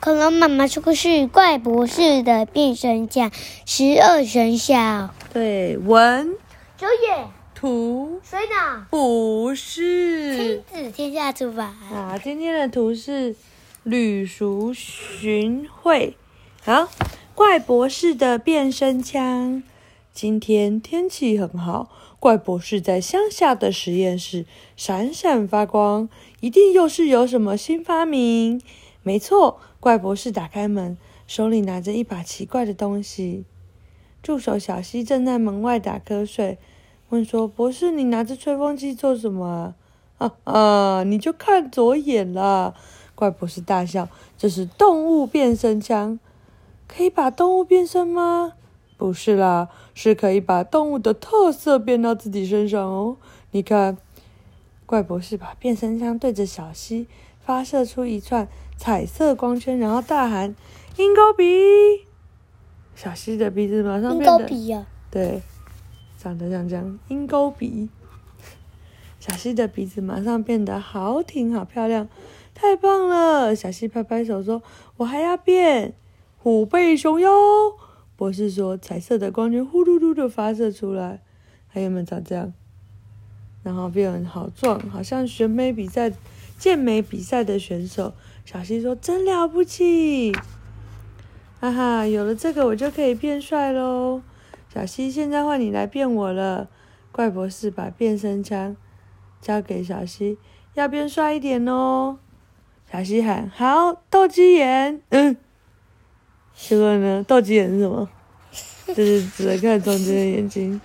恐龙妈妈说故事：怪博士的变身枪，十二生肖。对，文九野图水脑不是。亲子天下出版。啊，今天的图是吕熟寻绘。好，怪博士的变身枪。今天天气很好，怪博士在乡下的实验室闪闪发光，一定又是有什么新发明。没错。怪博士打开门，手里拿着一把奇怪的东西。助手小希正在门外打瞌睡，问说：“博士，你拿着吹风机做什么啊？”“啊啊，你就看左眼啦！”怪博士大笑：“这是动物变身枪，可以把动物变身吗？”“不是啦，是可以把动物的特色变到自己身上哦。”你看，怪博士把变身枪对着小希，发射出一串。彩色光圈，然后大喊：“鹰钩鼻！”小溪的鼻子马上变得……鹰钩鼻啊！对，长得像这样，鹰钩鼻。小溪的鼻子马上变得好挺、好漂亮，太棒了！小溪拍拍手说：“我还要变虎背熊腰。”博士说：“彩色的光圈呼噜噜的发射出来，还有没有长这样？然后变好壮，好像选美比赛、健美比赛的选手。”小希说：“真了不起，哈哈！有了这个，我就可以变帅喽。”小希，现在换你来变我了。怪博士把变身枪交给小希，要变帅一点哦。小希喊：“好，斗鸡眼。”嗯，结果呢？斗鸡眼是什么？就是只能看中间的眼睛。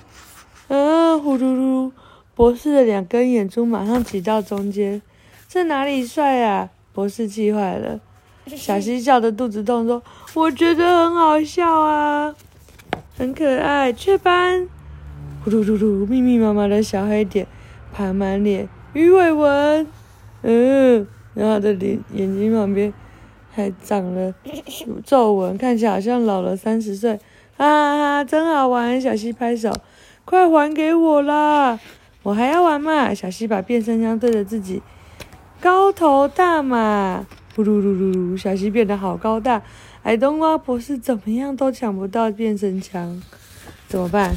嗯，呼噜噜，博士的两根眼珠马上挤到中间，这哪里帅啊？博士气坏了，小希笑得肚子痛，说：“我觉得很好笑啊，很可爱。”雀斑，呼噜噜噜，密密麻麻的小黑点，爬满脸，鱼尾纹，嗯，然后他的脸眼睛旁边还长了 皱纹，看起来好像老了三十岁，哈啊，真好玩！小希拍手，快还给我啦！我还要玩嘛！小希把变身枪对着自己。高头大马，呼噜噜噜噜，小溪变得好高大，矮冬瓜博士怎么样都抢不到变身枪，怎么办？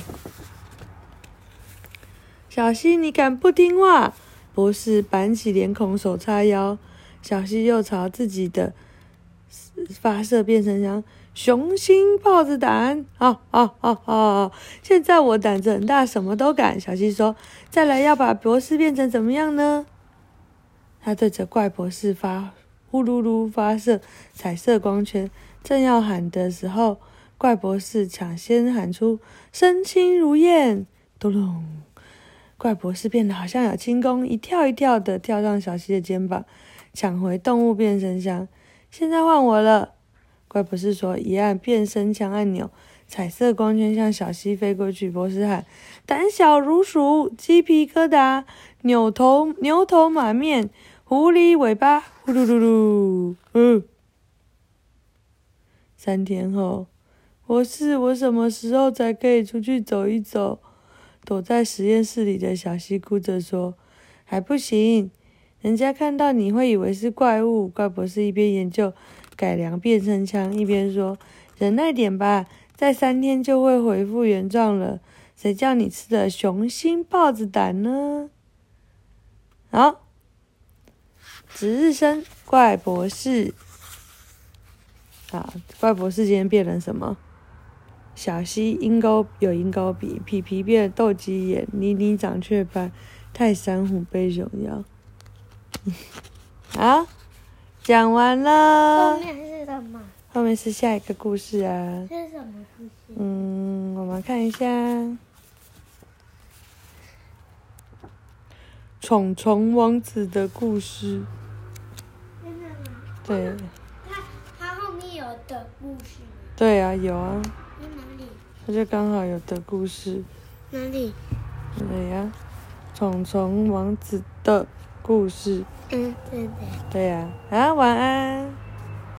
小溪，你敢不听话？博士板起脸孔，手叉腰。小溪又朝自己的发射变身枪，雄心豹子胆，啊啊啊啊！现在我胆子很大，什么都敢。小溪说：“再来要把博士变成怎么样呢？”他对着怪博士发呼噜噜发射彩色光圈，正要喊的时候，怪博士抢先喊出“身轻如燕”，咚隆！怪博士变得好像有轻功，一跳一跳的跳上小溪的肩膀，抢回动物变身枪。现在换我了，怪博士说，一按变身枪按钮，彩色光圈向小溪飞过去。博士喊：“胆小如鼠，鸡皮疙瘩，扭头牛头马面。”狐狸尾巴，呼噜噜噜，嗯。三天后，博士，我什么时候才可以出去走一走？躲在实验室里的小西哭着说：“还不行，人家看到你会以为是怪物。”怪博士一边研究改良变身枪，一边说：“忍耐点吧，再三天就会恢复原状了。谁叫你吃的雄心豹子胆呢？”好。值日生怪博士，啊，怪博士今天变成什么？小溪鹰钩有鹰钩鼻，皮皮变斗鸡眼，妮妮长雀斑，泰山虎背熊腰。啊，讲完了。后面是什么？后面是下一个故事啊。这是什么故事？嗯，我们看一下。虫虫王子的故事。对，它它后面有的故事。对啊，有啊。在哪里？它就刚好有的故事。哪里？对呀，虫虫王子的故事。嗯，对对。对呀，啊，晚安。